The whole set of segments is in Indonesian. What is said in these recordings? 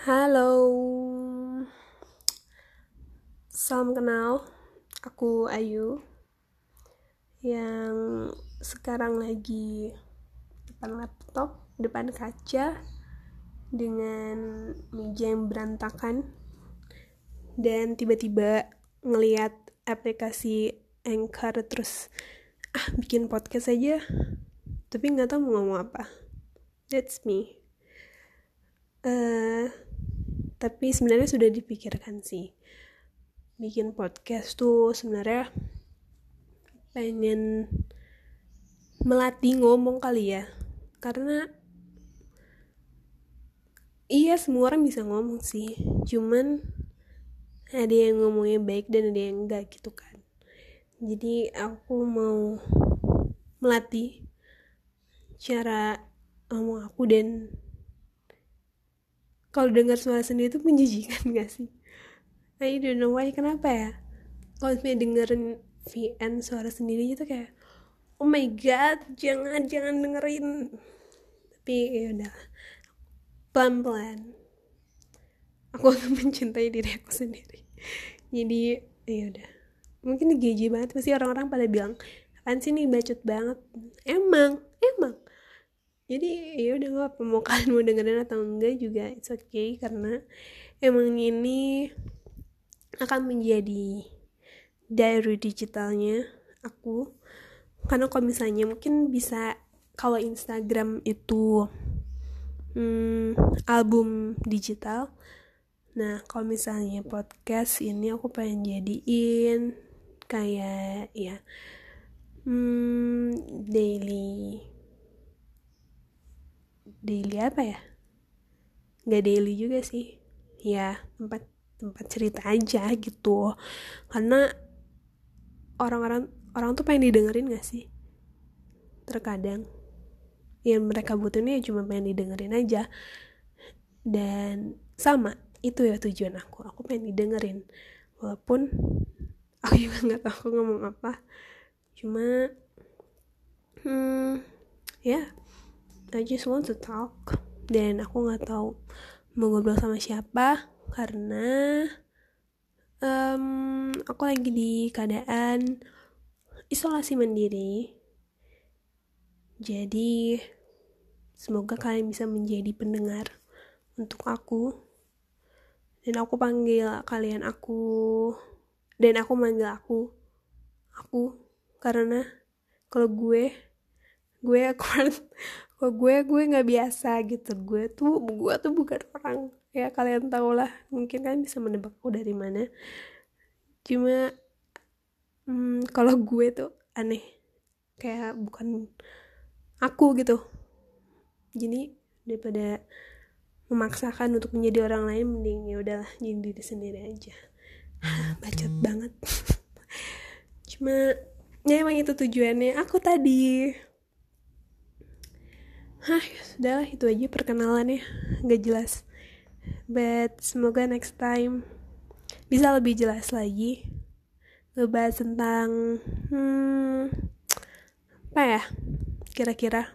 Halo, salam kenal. Aku Ayu yang sekarang lagi depan laptop, depan kaca dengan meja yang berantakan dan tiba-tiba ngeliat aplikasi Anchor terus ah bikin podcast aja tapi nggak tahu mau ngomong apa. That's me. Uh, tapi sebenarnya sudah dipikirkan sih. Bikin podcast tuh sebenarnya pengen melatih ngomong kali ya. Karena iya semua orang bisa ngomong sih. Cuman ada yang ngomongnya baik dan ada yang enggak gitu kan. Jadi aku mau melatih cara ngomong aku dan kalau dengar suara sendiri itu menjijikan gak sih? I don't know why. Kenapa ya? Kalau misalnya dengerin VN suara sendiri itu kayak oh my god jangan jangan dengerin. Tapi ya udah pelan pelan aku akan mencintai diri aku sendiri. Jadi ya udah. Mungkin gaji banget pasti orang-orang pada bilang apaan sih bacot banget? Emang jadi ya udah gak apa mau kalian mau dengerin atau enggak juga it's okay. Karena emang ini akan menjadi diary digitalnya aku. Karena kalau misalnya mungkin bisa kalau Instagram itu hmm, album digital. Nah kalau misalnya podcast ini aku pengen jadiin kayak ya hmm, daily daily apa ya? Nggak daily juga sih. Ya tempat tempat cerita aja gitu. Karena orang-orang orang tuh pengen didengerin gak sih? Terkadang. Yang mereka butuhnya cuma pengen didengerin aja. Dan sama itu ya tujuan aku. Aku pengen didengerin. Walaupun aku juga nggak tahu aku ngomong apa. Cuma hmm ya I just want to talk dan aku nggak tahu mau ngobrol sama siapa karena um, aku lagi di keadaan isolasi mandiri jadi, semoga kalian bisa menjadi pendengar untuk aku. Dan aku panggil kalian aku dan aku manggil aku aku karena kalau gue gue aku kalau gue gue nggak biasa gitu. Gue tuh gue tuh bukan orang ya kalian tau lah mungkin kan bisa menebak aku dari mana. Cuma hmm, kalau gue tuh aneh kayak bukan aku gitu. Jadi daripada memaksakan untuk menjadi orang lain mending ya udahlah jadi diri sendiri aja. Bacot banget. Cuma ya emang itu tujuannya. Aku tadi Hah, ya sudahlah itu aja perkenalannya. Gak jelas. But semoga next time Bisa lebih jelas lagi. Ngebahas tentang Hmm Apa ya kira-kira.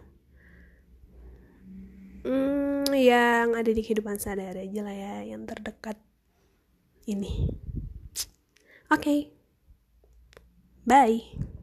Hmm, yang ada di kehidupan sadar aja lah ya yang terdekat ini. Oke. Okay. bye